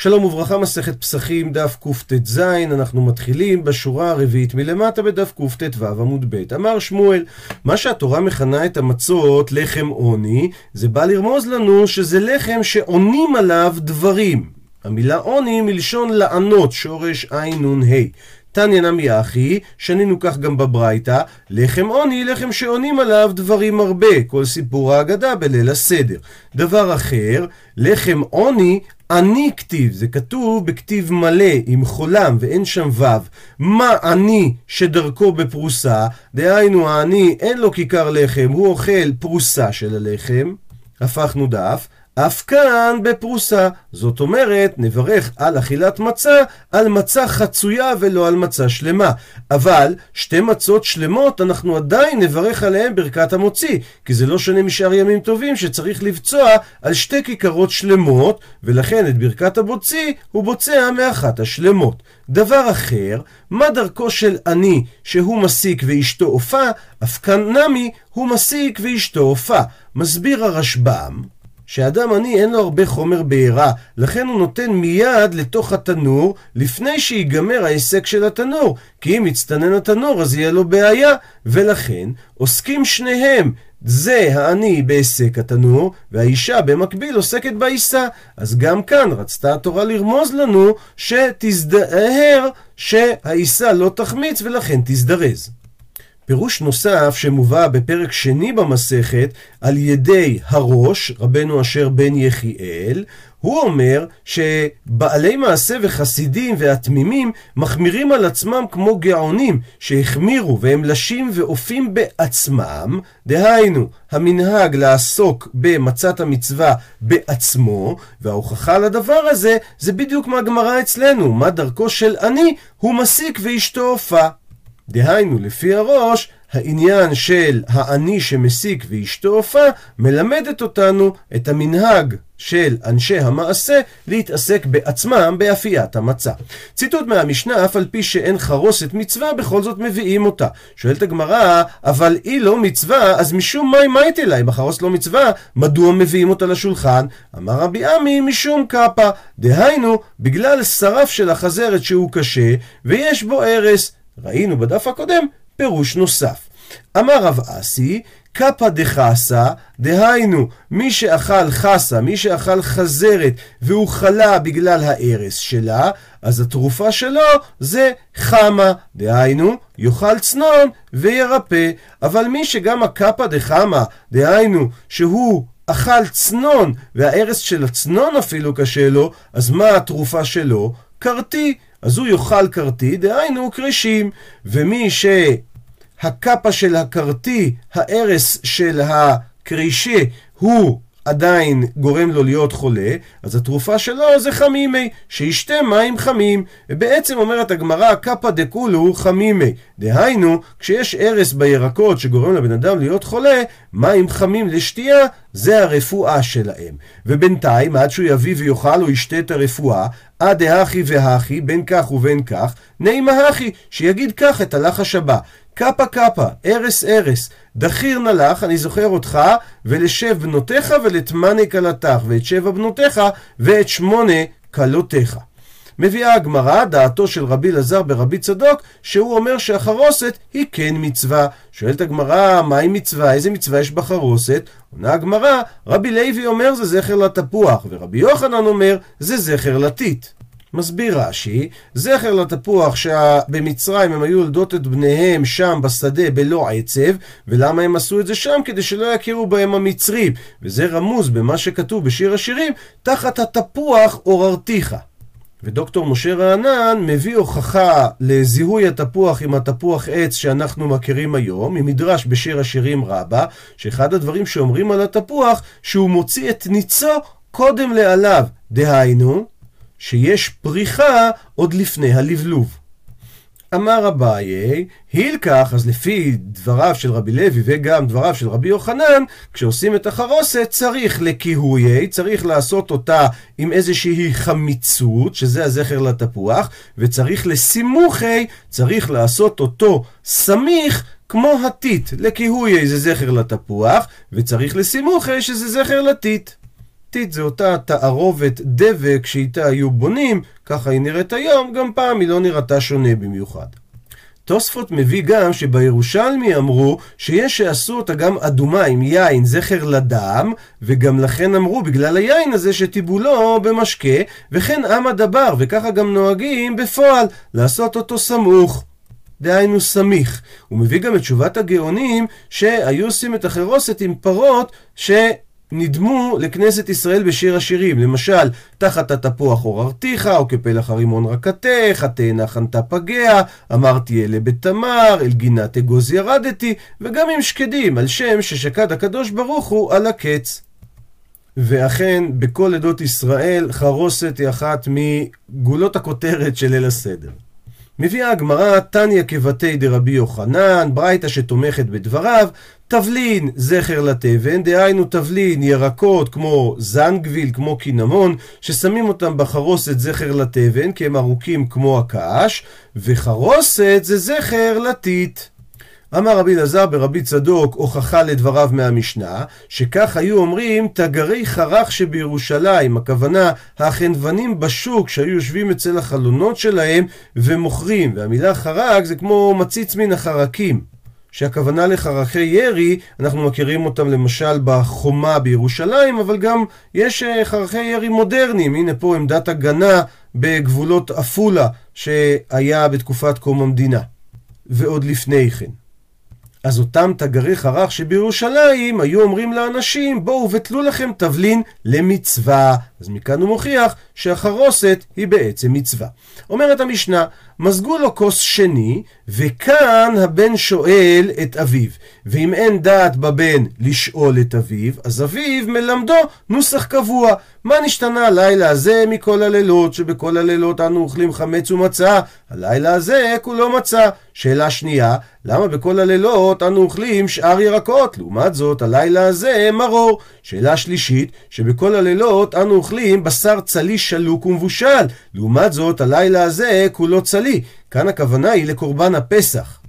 שלום וברכה, מסכת פסחים, דף קט"ז, אנחנו מתחילים בשורה הרביעית מלמטה בדף קט"ו עמוד ב'. אמר שמואל, מה שהתורה מכנה את המצות לחם עוני, זה בא לרמוז לנו שזה לחם שעונים עליו דברים. המילה עוני מלשון לענות, שורש ע"ה. תניא נמי אחי, שנינו כך גם בברייתא, לחם עוני, לחם שעונים עליו דברים הרבה, כל סיפור ההגדה בליל הסדר. דבר אחר, לחם עוני, אני כתיב, זה כתוב בכתיב מלא, עם חולם ואין שם ו'. מה אני שדרכו בפרוסה? דהיינו, העני אין לו כיכר לחם, הוא אוכל פרוסה של הלחם. הפכנו דף. אף כאן בפרוסה. זאת אומרת, נברך על אכילת מצה, על מצה חצויה ולא על מצה שלמה. אבל שתי מצות שלמות, אנחנו עדיין נברך עליהן ברכת המוציא, כי זה לא שונה משאר ימים טובים שצריך לבצוע על שתי כיכרות שלמות, ולכן את ברכת המוציא הוא בוצע מאחת השלמות. דבר אחר, מה דרכו של עני שהוא מסיק ואשתו עופה, אף כאן נמי הוא מסיק ואשתו עופה. מסביר הרשב"ם שאדם עני אין לו הרבה חומר בעירה, לכן הוא נותן מיד לתוך התנור, לפני שיגמר ההיסק של התנור. כי אם יצטנן התנור אז יהיה לו בעיה, ולכן עוסקים שניהם. זה העני בהיסק התנור, והאישה במקביל עוסקת בעיסה. אז גם כאן רצתה התורה לרמוז לנו שתזדהר שהעיסה לא תחמיץ ולכן תזדרז. פירוש נוסף שמובא בפרק שני במסכת על ידי הראש, רבנו אשר בן יחיאל, הוא אומר שבעלי מעשה וחסידים והתמימים מחמירים על עצמם כמו גאונים שהחמירו והם לשים ואופים בעצמם, דהיינו המנהג לעסוק במצת המצווה בעצמו, וההוכחה לדבר הזה זה בדיוק מהגמרא אצלנו, מה דרכו של עני הוא מסיק ואשתו הופע. דהיינו, לפי הראש, העניין של העני שמסיק ואשתו עופה, מלמדת אותנו את המנהג של אנשי המעשה להתעסק בעצמם באפיית המצה. ציטוט מהמשנה, אף על פי שאין חרוסת מצווה, בכל זאת מביאים אותה. שואלת הגמרא, אבל היא לא מצווה, אז משום מה היא אליי? בחרוס לא מצווה, מדוע מביאים אותה לשולחן? אמר רבי עמי, משום קאפה. דהיינו, בגלל שרף של החזרת שהוא קשה, ויש בו ארס. ראינו בדף הקודם פירוש נוסף. אמר רב אסי, קפא דחסה, דהיינו, מי שאכל חסה, מי שאכל חזרת, והוא חלה בגלל הארס שלה, אז התרופה שלו זה חמה, דהיינו, יאכל צנון וירפא. אבל מי שגם הקפא דחמה, דהיינו, שהוא אכל צנון, והארס של הצנון אפילו קשה לו, אז מה התרופה שלו? קרטי. אז הוא יאכל קרטי, דהיינו קרישים. ומי שהקפה של הקרטי, הארס של הקרישה, הוא עדיין גורם לו להיות חולה, אז התרופה שלו זה חמימי, שישתה מים חמים. ובעצם אומרת הגמרא, קפא דקולו חמימי. דהיינו, כשיש ארס בירקות שגורם לבן אדם להיות חולה, מים חמים לשתייה, זה הרפואה שלהם. ובינתיים, עד שהוא יביא ויאכל או ישתה את הרפואה, עד דהכי והכי, בין כך ובין כך, נעימה הכי, שיגיד כך את הלחש הבא. קפה קפה, ארס ארס, דחיר נלך, אני זוכר אותך, ולשב בנותיך ולתמני כלתך, ואת שבע בנותיך, ואת שמונה כלותיך. מביאה הגמרא דעתו של רבי אלעזר ברבי צדוק, שהוא אומר שהחרוסת היא כן מצווה. שואלת הגמרא, מהי מצווה? איזה מצווה יש בחרוסת? עונה הגמרא, רבי לוי אומר זה זכר לתפוח, ורבי יוחנן אומר זה זכר לטיט. מסביר רש"י, זכר לתפוח שבמצרים הם היו יולדות את בניהם שם בשדה בלא עצב, ולמה הם עשו את זה שם? כדי שלא יכירו בהם המצרים. וזה רמוז במה שכתוב בשיר השירים, תחת התפוח עוררתיך. ודוקטור משה רענן מביא הוכחה לזיהוי התפוח עם התפוח עץ שאנחנו מכירים היום, ממדרש בשיר השירים רבה, שאחד הדברים שאומרים על התפוח, שהוא מוציא את ניצו קודם לעליו. דהיינו, שיש פריחה עוד לפני הלבלוב. אמר אביי, הילקח, אז לפי דבריו של רבי לוי וגם דבריו של רבי יוחנן, כשעושים את החרוסת צריך לקיהויי, צריך לעשות אותה עם איזושהי חמיצות, שזה הזכר לתפוח, וצריך לסימוכי, צריך לעשות אותו סמיך כמו הטיט. לקיהויי זה זכר לתפוח, וצריך לסימוכי שזה זכר לטיט. טיט זה אותה תערובת דבק שאיתה היו בונים, ככה היא נראית היום, גם פעם היא לא נראתה שונה במיוחד. תוספות מביא גם שבירושלמי אמרו שיש שעשו אותה גם אדומה עם יין זכר לדם, וגם לכן אמרו בגלל היין הזה שטיבולו במשקה, וכן עם הדבר, וככה גם נוהגים בפועל, לעשות אותו סמוך. דהיינו סמיך. הוא מביא גם את תשובת הגאונים שהיו עושים את החרוסת עם פרות ש... נדמו לכנסת ישראל בשיר השירים, למשל, תחת התפוח עוררתיך, או כפלח הרימון רקתך, התאנה חנתה פגע, אמרתי אלה בתמר, אל גינת אגוז ירדתי, וגם עם שקדים, על שם ששקד הקדוש ברוך הוא על הקץ. ואכן, בכל עדות ישראל, חרוסת היא אחת מגולות הכותרת של ליל הסדר. מביאה הגמרא, תניא כבתי דרבי יוחנן, ברייתא שתומכת בדבריו, תבלין זכר לתבן, דהיינו תבלין ירקות כמו זנגוויל, כמו קינמון, ששמים אותם בחרוסת זכר לתבן, כי הם ארוכים כמו הקש, וחרוסת זה זכר לטיט. אמר רבי אלעזר ברבי צדוק הוכחה לדבריו מהמשנה, שכך היו אומרים תגרי חרך שבירושלים, הכוונה החנוונים בשוק שהיו יושבים אצל החלונות שלהם ומוכרים, והמילה חרק זה כמו מציץ מן החרקים. שהכוונה לחרכי ירי, אנחנו מכירים אותם למשל בחומה בירושלים, אבל גם יש אה, חרכי ירי מודרניים. הנה פה עמדת הגנה בגבולות עפולה, שהיה בתקופת קום המדינה, ועוד לפני כן. אז אותם תגרי חרך שבירושלים היו אומרים לאנשים בואו ותלו לכם תבלין למצווה. אז מכאן הוא מוכיח שהחרוסת היא בעצם מצווה. אומרת המשנה, מזגו לו כוס שני, וכאן הבן שואל את אביו. ואם אין דעת בבן לשאול את אביו, אז אביו מלמדו נוסח קבוע. מה נשתנה הלילה הזה מכל הלילות, שבכל הלילות אנו אוכלים חמץ ומצה? הלילה הזה כולו מצה. שאלה שנייה, למה בכל הלילות אנו אוכלים שאר ירקות? לעומת זאת, הלילה הזה מרור. שאלה שלישית, שבכל הלילות אנו אוכלים בשר צלי שלוק ומבושל. לעומת זאת, הלילה הזה כולו צלי. כאן הכוונה היא לקורבן הפסח.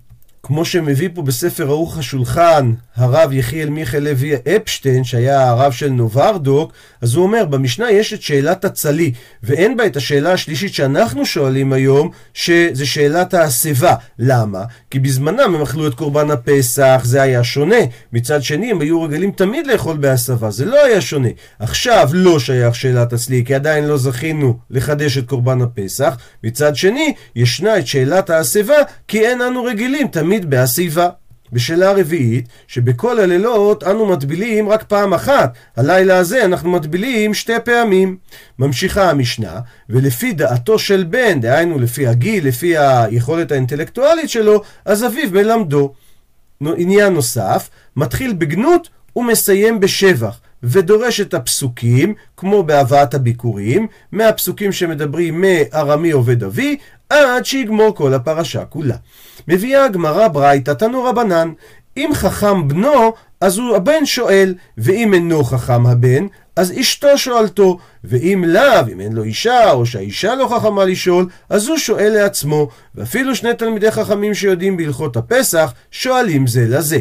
כמו שמביא פה בספר ערוך השולחן הרב יחיאל מיכאל לוי אפשטיין, שהיה הרב של נוברדוק, אז הוא אומר, במשנה יש את שאלת הצלי, ואין בה את השאלה השלישית שאנחנו שואלים היום, שזה שאלת ההסבה. למה? כי בזמנם הם אכלו את קורבן הפסח, זה היה שונה. מצד שני, הם היו רגילים תמיד לאכול בהסבה, זה לא היה שונה. עכשיו לא שייך שאלת הצלי, כי עדיין לא זכינו לחדש את קורבן הפסח. מצד שני, ישנה את שאלת ההסבה, כי אין אנו רגילים תמיד בהסיבה. בשאלה רביעית, שבכל הלילות אנו מטבילים רק פעם אחת. הלילה הזה אנחנו מטבילים שתי פעמים. ממשיכה המשנה, ולפי דעתו של בן, דהיינו לפי הגיל, לפי היכולת האינטלקטואלית שלו, אז אביו מלמדו. עניין נוסף, מתחיל בגנות ומסיים בשבח. ודורש את הפסוקים, כמו בהבאת הביקורים, מהפסוקים שמדברים מארמי עובד אבי, עד שיגמור כל הפרשה כולה. מביאה הגמרא ברייתא תנו רבנן, אם חכם בנו, אז הוא הבן שואל, ואם אינו חכם הבן, אז אשתו שואלתו, ואם לאו, אם אין לו אישה, או שהאישה לא חכמה לשאול, אז הוא שואל לעצמו, ואפילו שני תלמידי חכמים שיודעים בהלכות הפסח, שואלים זה לזה.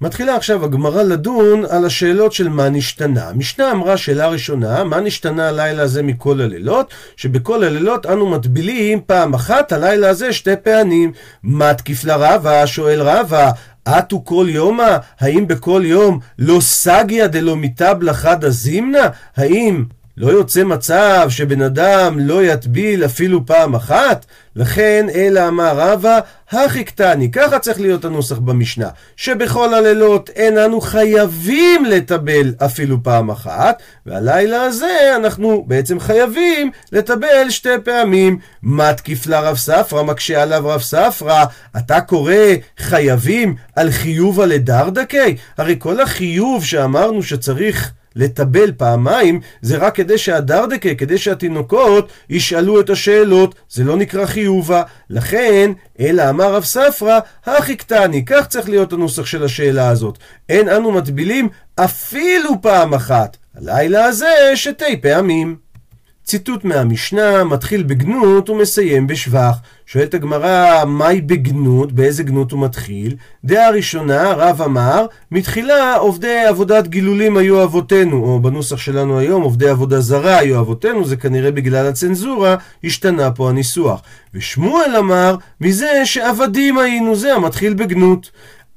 מתחילה עכשיו הגמרא לדון על השאלות של מה נשתנה. המשנה אמרה שאלה ראשונה, מה נשתנה הלילה הזה מכל הלילות? שבכל הלילות אנו מטבילים פעם אחת הלילה הזה שתי פעמים. מה תקיף לרבה? שואל רבה. אטו כל יומא? האם בכל יום לא סגיה דלא מיטבלה חדא זימנה? האם לא יוצא מצב שבן אדם לא יטביל אפילו פעם אחת? לכן אלא אמר רבא, הכי קטני, ככה צריך להיות הנוסח במשנה, שבכל הלילות אין אנו חייבים לטבל אפילו פעם אחת, והלילה הזה אנחנו בעצם חייבים לטבל שתי פעמים. מה תקיף לה רב ספרא? מקשה עליו רב ספרא, אתה קורא חייבים על חיוב הלדרדקי? הרי כל החיוב שאמרנו שצריך לטבל פעמיים, זה רק כדי שהדרדקה, כדי שהתינוקות ישאלו את השאלות, זה לא נקרא חיובה. לכן, אלא אמר רב ספרא, הכי קטני, כך צריך להיות הנוסח של השאלה הזאת. אין אנו מטבילים אפילו פעם אחת. הלילה הזה שתי פעמים. ציטוט מהמשנה, מתחיל בגנות ומסיים בשבח. שואלת הגמרא, מהי בגנות? באיזה גנות הוא מתחיל? דעה ראשונה, רב אמר, מתחילה עובדי עבודת גילולים היו אבותינו, או בנוסח שלנו היום, עובדי עבודה זרה היו אבותינו, זה כנראה בגלל הצנזורה, השתנה פה הניסוח. ושמואל אמר, מזה שעבדים היינו, זה המתחיל בגנות.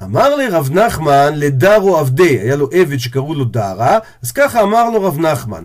אמר לרב נחמן לדרו עבדי, היה לו עבד שקראו לו דרה, אז ככה אמר לו רב נחמן,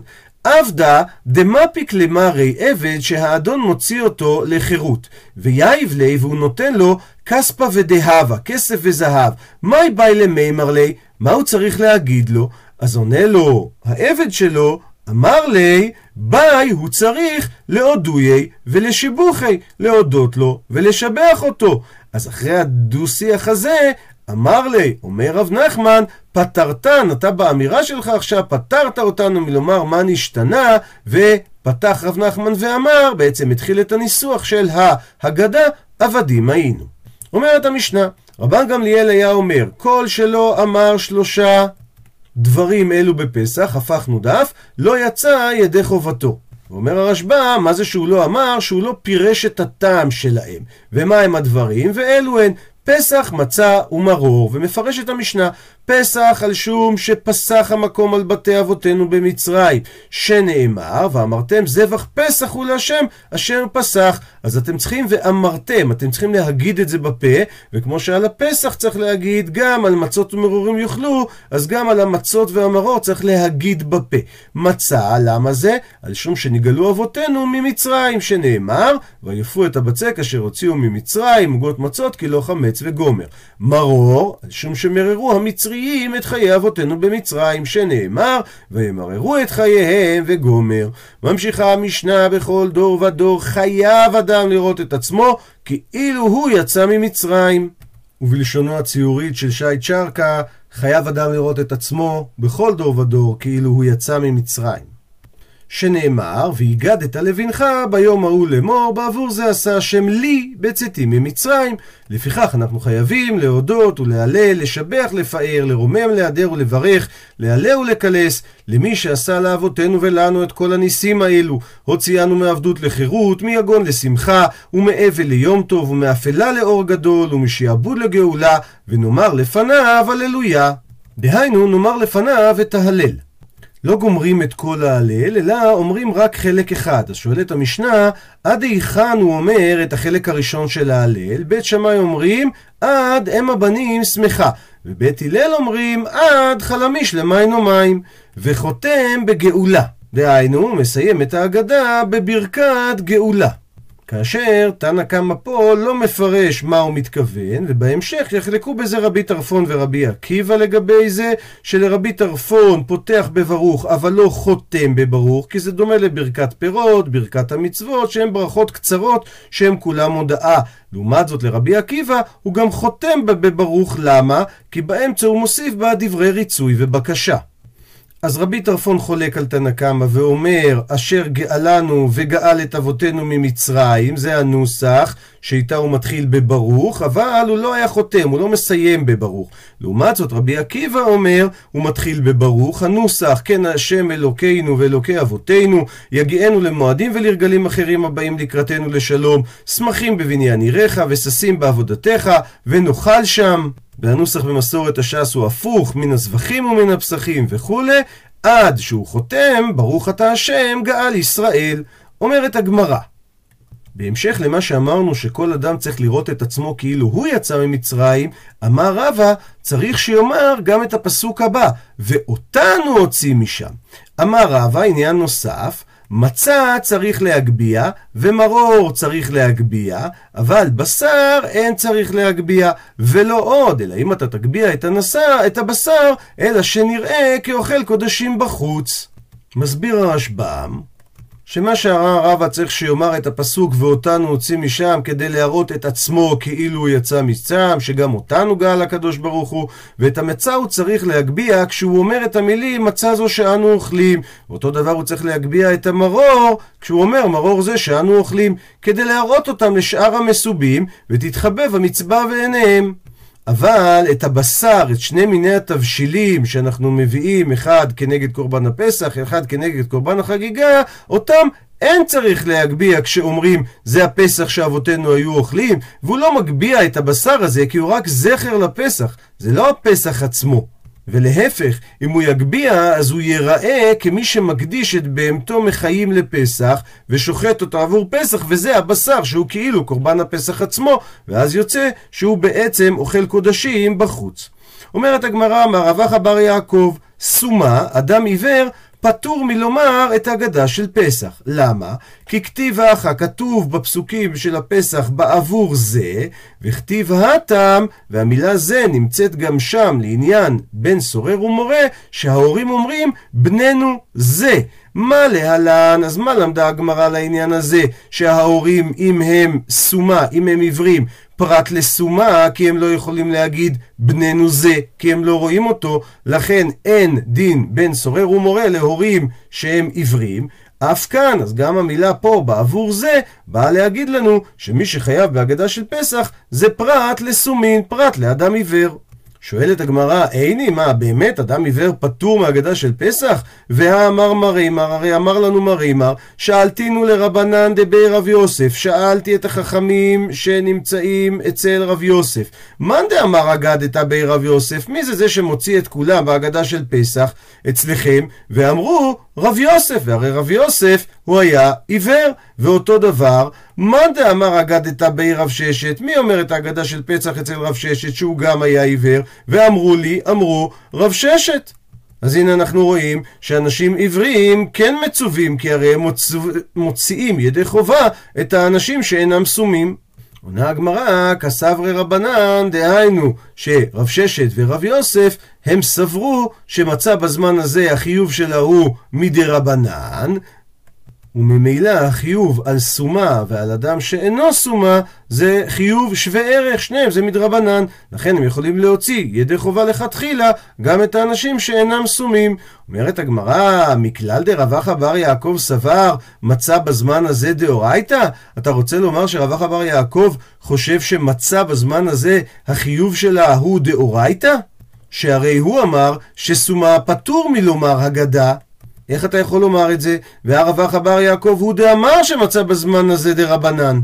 עבדה דמפיק למרי עבד שהאדון מוציא אותו לחירות, ויאיב לי והוא נותן לו כספא ודהבה, כסף וזהב. מהי באי למימר לי? מה הוא צריך להגיד לו? אז עונה לו העבד שלו, אמר לי, ביי הוא צריך להודויי ולשיבוכי, להודות לו ולשבח אותו. אז אחרי הדו-שיח הזה, אמר לי, אומר רב נחמן, פטרתן, אתה באמירה שלך עכשיו פטרת אותנו מלומר מה נשתנה, ופתח רב נחמן ואמר, בעצם התחיל את הניסוח של ההגדה, עבדים היינו. אומרת המשנה, רבן גמליאל היה אומר, כל שלא אמר שלושה דברים אלו בפסח, הפכנו דף, לא יצא ידי חובתו. ואומר הרשב"א, מה זה שהוא לא אמר? שהוא לא פירש את הטעם שלהם. ומה הם הדברים? ואלו הן פסח, מצה ומרור, ומפרש את המשנה, פסח על שום שפסח המקום על בתי אבותינו במצרים, שנאמר, ואמרתם זבח פסח הוא להשם אשר פסח. אז אתם צריכים ואמרתם, אתם צריכים להגיד את זה בפה, וכמו שעל הפסח צריך להגיד, גם על מצות ומרורים יאכלו, אז גם על המצות והמרור צריך להגיד בפה. מצה, למה זה? על שום שנגאלו אבותינו ממצרים, שנאמר, ויפו את הבצק אשר הוציאו ממצרים, עוגות מצות, כי לא חמץ וגומר. מרור, על שום שמררו המצרים המצריים את חיי אבותינו במצרים, שנאמר, וימררו את חייהם וגומר. ממשיכה המשנה בכל דור ודור, חייב אדם לראות את עצמו, כאילו הוא יצא ממצרים. ובלשונו הציורית של שי צ'רקה, חייב אדם לראות את עצמו בכל דור ודור, כאילו הוא יצא ממצרים. שנאמר, והגדת לבנך ביום ההוא לאמור, בעבור זה עשה השם לי בצאתי ממצרים. לפיכך אנחנו חייבים להודות ולהלל, לשבח, לפאר, לרומם, להדר ולברך, להלל ולקלס, למי שעשה לאבותינו ולנו את כל הניסים האלו. הוציאנו מעבדות לחירות, מיגון לשמחה, ומאבל ליום טוב, ומאפלה לאור גדול, ומשעבוד לגאולה, ונאמר לפניו הללויה. דהיינו, נאמר לפניו את ההלל. לא גומרים את כל ההלל, אלא אומרים רק חלק אחד. אז שואלת המשנה, עד היכן הוא אומר את החלק הראשון של ההלל? בית שמאי אומרים, עד אם הבנים שמחה. ובית הלל אומרים, עד חלמיש למים ומים. וחותם בגאולה. דהיינו, מסיים את ההגדה בברכת גאולה. כאשר תנא קמא פה לא מפרש מה הוא מתכוון, ובהמשך יחלקו בזה רבי טרפון ורבי עקיבא לגבי זה, שלרבי טרפון פותח בברוך אבל לא חותם בברוך, כי זה דומה לברכת פירות, ברכת המצוות, שהן ברכות קצרות שהן כולם הודאה. לעומת זאת לרבי עקיבא הוא גם חותם בברוך, למה? כי באמצע הוא מוסיף בה דברי ריצוי ובקשה. אז רבי טרפון חולק על תנא קמא ואומר, אשר גאלנו וגאל את אבותינו ממצרים, זה הנוסח, שאיתה הוא מתחיל בברוך, אבל הוא לא היה חותם, הוא לא מסיים בברוך. לעומת זאת, רבי עקיבא אומר, הוא מתחיל בברוך, הנוסח, כן השם אלוקינו ואלוקי אבותינו, יגיענו למועדים ולרגלים אחרים הבאים לקראתנו לשלום, שמחים בבניין עיריך וששים בעבודתך, ונאכל שם. והנוסח במסורת הש"ס הוא הפוך, מן הזבחים ומן הפסחים וכולי, עד שהוא חותם, ברוך אתה השם, גאל ישראל. אומרת הגמרא. בהמשך למה שאמרנו שכל אדם צריך לראות את עצמו כאילו הוא יצא ממצרים, אמר רבא, צריך שיאמר גם את הפסוק הבא, ואותנו הוציא משם. אמר רבא, עניין נוסף, מצה צריך להגביה, ומרור צריך להגביה, אבל בשר אין צריך להגביה, ולא עוד, אלא אם אתה תגביה את, את הבשר, אלא שנראה כאוכל קודשים בחוץ. מסביר הרשב"ם, שמה שהרע רבא צריך שיאמר את הפסוק ואותנו הוציא משם כדי להראות את עצמו כאילו הוא יצא משם, שגם אותנו גאל הקדוש ברוך הוא, ואת המצה הוא צריך להגביה כשהוא אומר את המילים מצה זו שאנו אוכלים. ואותו דבר הוא צריך להגביה את המרור כשהוא אומר מרור זה שאנו אוכלים, כדי להראות אותם לשאר המסובים ותתחבב המצווה בעיניהם. אבל את הבשר, את שני מיני התבשילים שאנחנו מביאים, אחד כנגד קורבן הפסח, אחד כנגד קורבן החגיגה, אותם אין צריך להגביה כשאומרים זה הפסח שאבותינו היו אוכלים, והוא לא מגביה את הבשר הזה כי הוא רק זכר לפסח, זה לא הפסח עצמו. ולהפך, אם הוא יגביה, אז הוא ייראה כמי שמקדיש את בהמתו מחיים לפסח, ושוחט אותו עבור פסח, וזה הבשר שהוא כאילו קורבן הפסח עצמו, ואז יוצא שהוא בעצם אוכל קודשים בחוץ. אומרת הגמרא, אמר רבח בר יעקב, סומה, אדם עיוור, פטור מלומר את הגדה של פסח. למה? כי כתיב האחה כתוב בפסוקים של הפסח בעבור זה, וכתיב הטם, והמילה זה נמצאת גם שם לעניין בן סורר ומורה, שההורים אומרים בננו זה. מה להלן? אז מה למדה הגמרא לעניין הזה? שההורים, אם הם סומה, אם הם עיוורים, פרט לסומה, כי הם לא יכולים להגיד בננו זה, כי הם לא רואים אותו, לכן אין דין בין סורר ומורה להורים שהם עיוורים. אף כאן, אז גם המילה פה, בעבור זה, באה להגיד לנו שמי שחייב בהגדה של פסח זה פרט לסומין, פרט לאדם עיוור. שואלת הגמרא, איני, מה, באמת אדם עיוור פטור מהגדה של פסח? והאמר מרימר, הרי אמר לנו מרימר, שאלתינו לרבנן דבי רב יוסף, שאלתי את החכמים שנמצאים אצל רב יוסף. מאן דאמר אגדתא בי רב יוסף? מי זה זה שמוציא את כולם בהגדה של פסח אצלכם? ואמרו, רב יוסף, והרי רב יוסף הוא היה עיוור, ואותו דבר, מאן דאמר אגדתא בי רב ששת, מי אומר את ההגדה של פסח אצל רב ששת שהוא גם היה עיוור, ואמרו לי, אמרו רב ששת. אז הנה אנחנו רואים שאנשים עיוורים כן מצווים, כי הרי הם מוצ... מוציאים ידי חובה את האנשים שאינם סומים. עונה הגמרא, כסברי רבנן, דהיינו שרב ששת ורב יוסף הם סברו שמצא בזמן הזה החיוב שלה הוא מדי רבנן, וממילא החיוב על סומה ועל אדם שאינו סומה זה חיוב שווה ערך, שניהם זה מדרבנן. לכן הם יכולים להוציא ידי חובה לכתחילה גם את האנשים שאינם סומים. אומרת הגמרא, מכלל דרווח בר יעקב סבר מצא בזמן הזה דאורייתא? אתה רוצה לומר שרווח בר יעקב חושב שמצא בזמן הזה החיוב שלה הוא דאורייתא? שהרי הוא אמר שסומה פטור מלומר הגדה איך אתה יכול לומר את זה? והרב אחא בר יעקב הוא דאמר שמצא בזמן הזה דרבנן.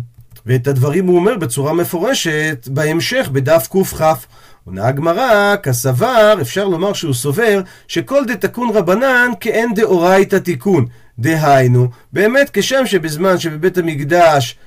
ואת הדברים הוא אומר בצורה מפורשת בהמשך בדף קכ. עונה הגמרא, כסבר, אפשר לומר שהוא סובר שכל דתקון רבנן כאין דאורייתא תיקון. דהיינו, באמת כשם שבזמן שבבית המקדש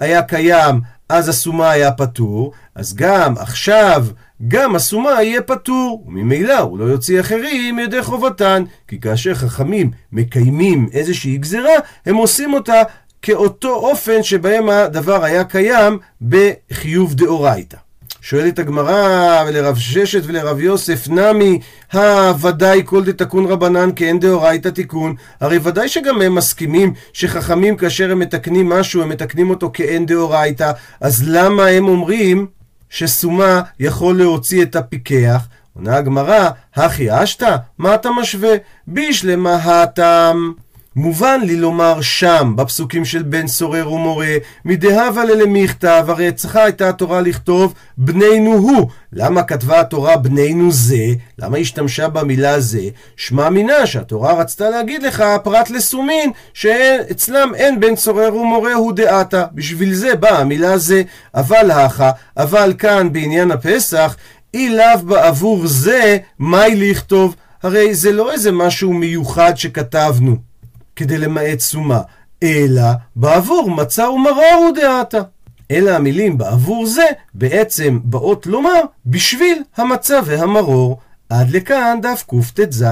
היה קיים, אז הסומה היה פטור, אז גם עכשיו גם הסומה יהיה פטור, וממילא הוא לא יוציא אחרים ידי חובתן, כי כאשר חכמים מקיימים איזושהי גזרה, הם עושים אותה כאותו אופן שבהם הדבר היה קיים בחיוב דאורייתא. שואלת הגמרא, ולרב ששת ולרב יוסף, נמי, הוודאי כל דתקון רבנן כאין דאורייתא תיקון. הרי ודאי שגם הם מסכימים שחכמים כאשר הם מתקנים משהו, הם מתקנים אותו כאין דאורייתא, אז למה הם אומרים שסומה יכול להוציא את הפיקח, עונה הגמרא, הכי אשתא? מה אתה משווה? בישלמה הטעם. מובן לי לומר שם, בפסוקים של בן סורר ומורה, מדהבה ללמיכתב, הרי צריכה הייתה התורה לכתוב בנינו הוא. למה כתבה התורה בנינו זה? למה השתמשה במילה זה? שמע מינה שהתורה רצתה להגיד לך, פרט לסומין, שאצלם אין בן סורר ומורה הוא דעתה. בשביל זה באה המילה זה. אבל הכה, אבל כאן בעניין הפסח, אי לאו בעבור זה, מהי לכתוב? הרי זה לא איזה משהו מיוחד שכתבנו. כדי למעט סומה, אלא בעבור מצה ומרור הוא דעתה. אלא המילים בעבור זה בעצם באות לומר בשביל המצה והמרור. עד לכאן דף קט"ז.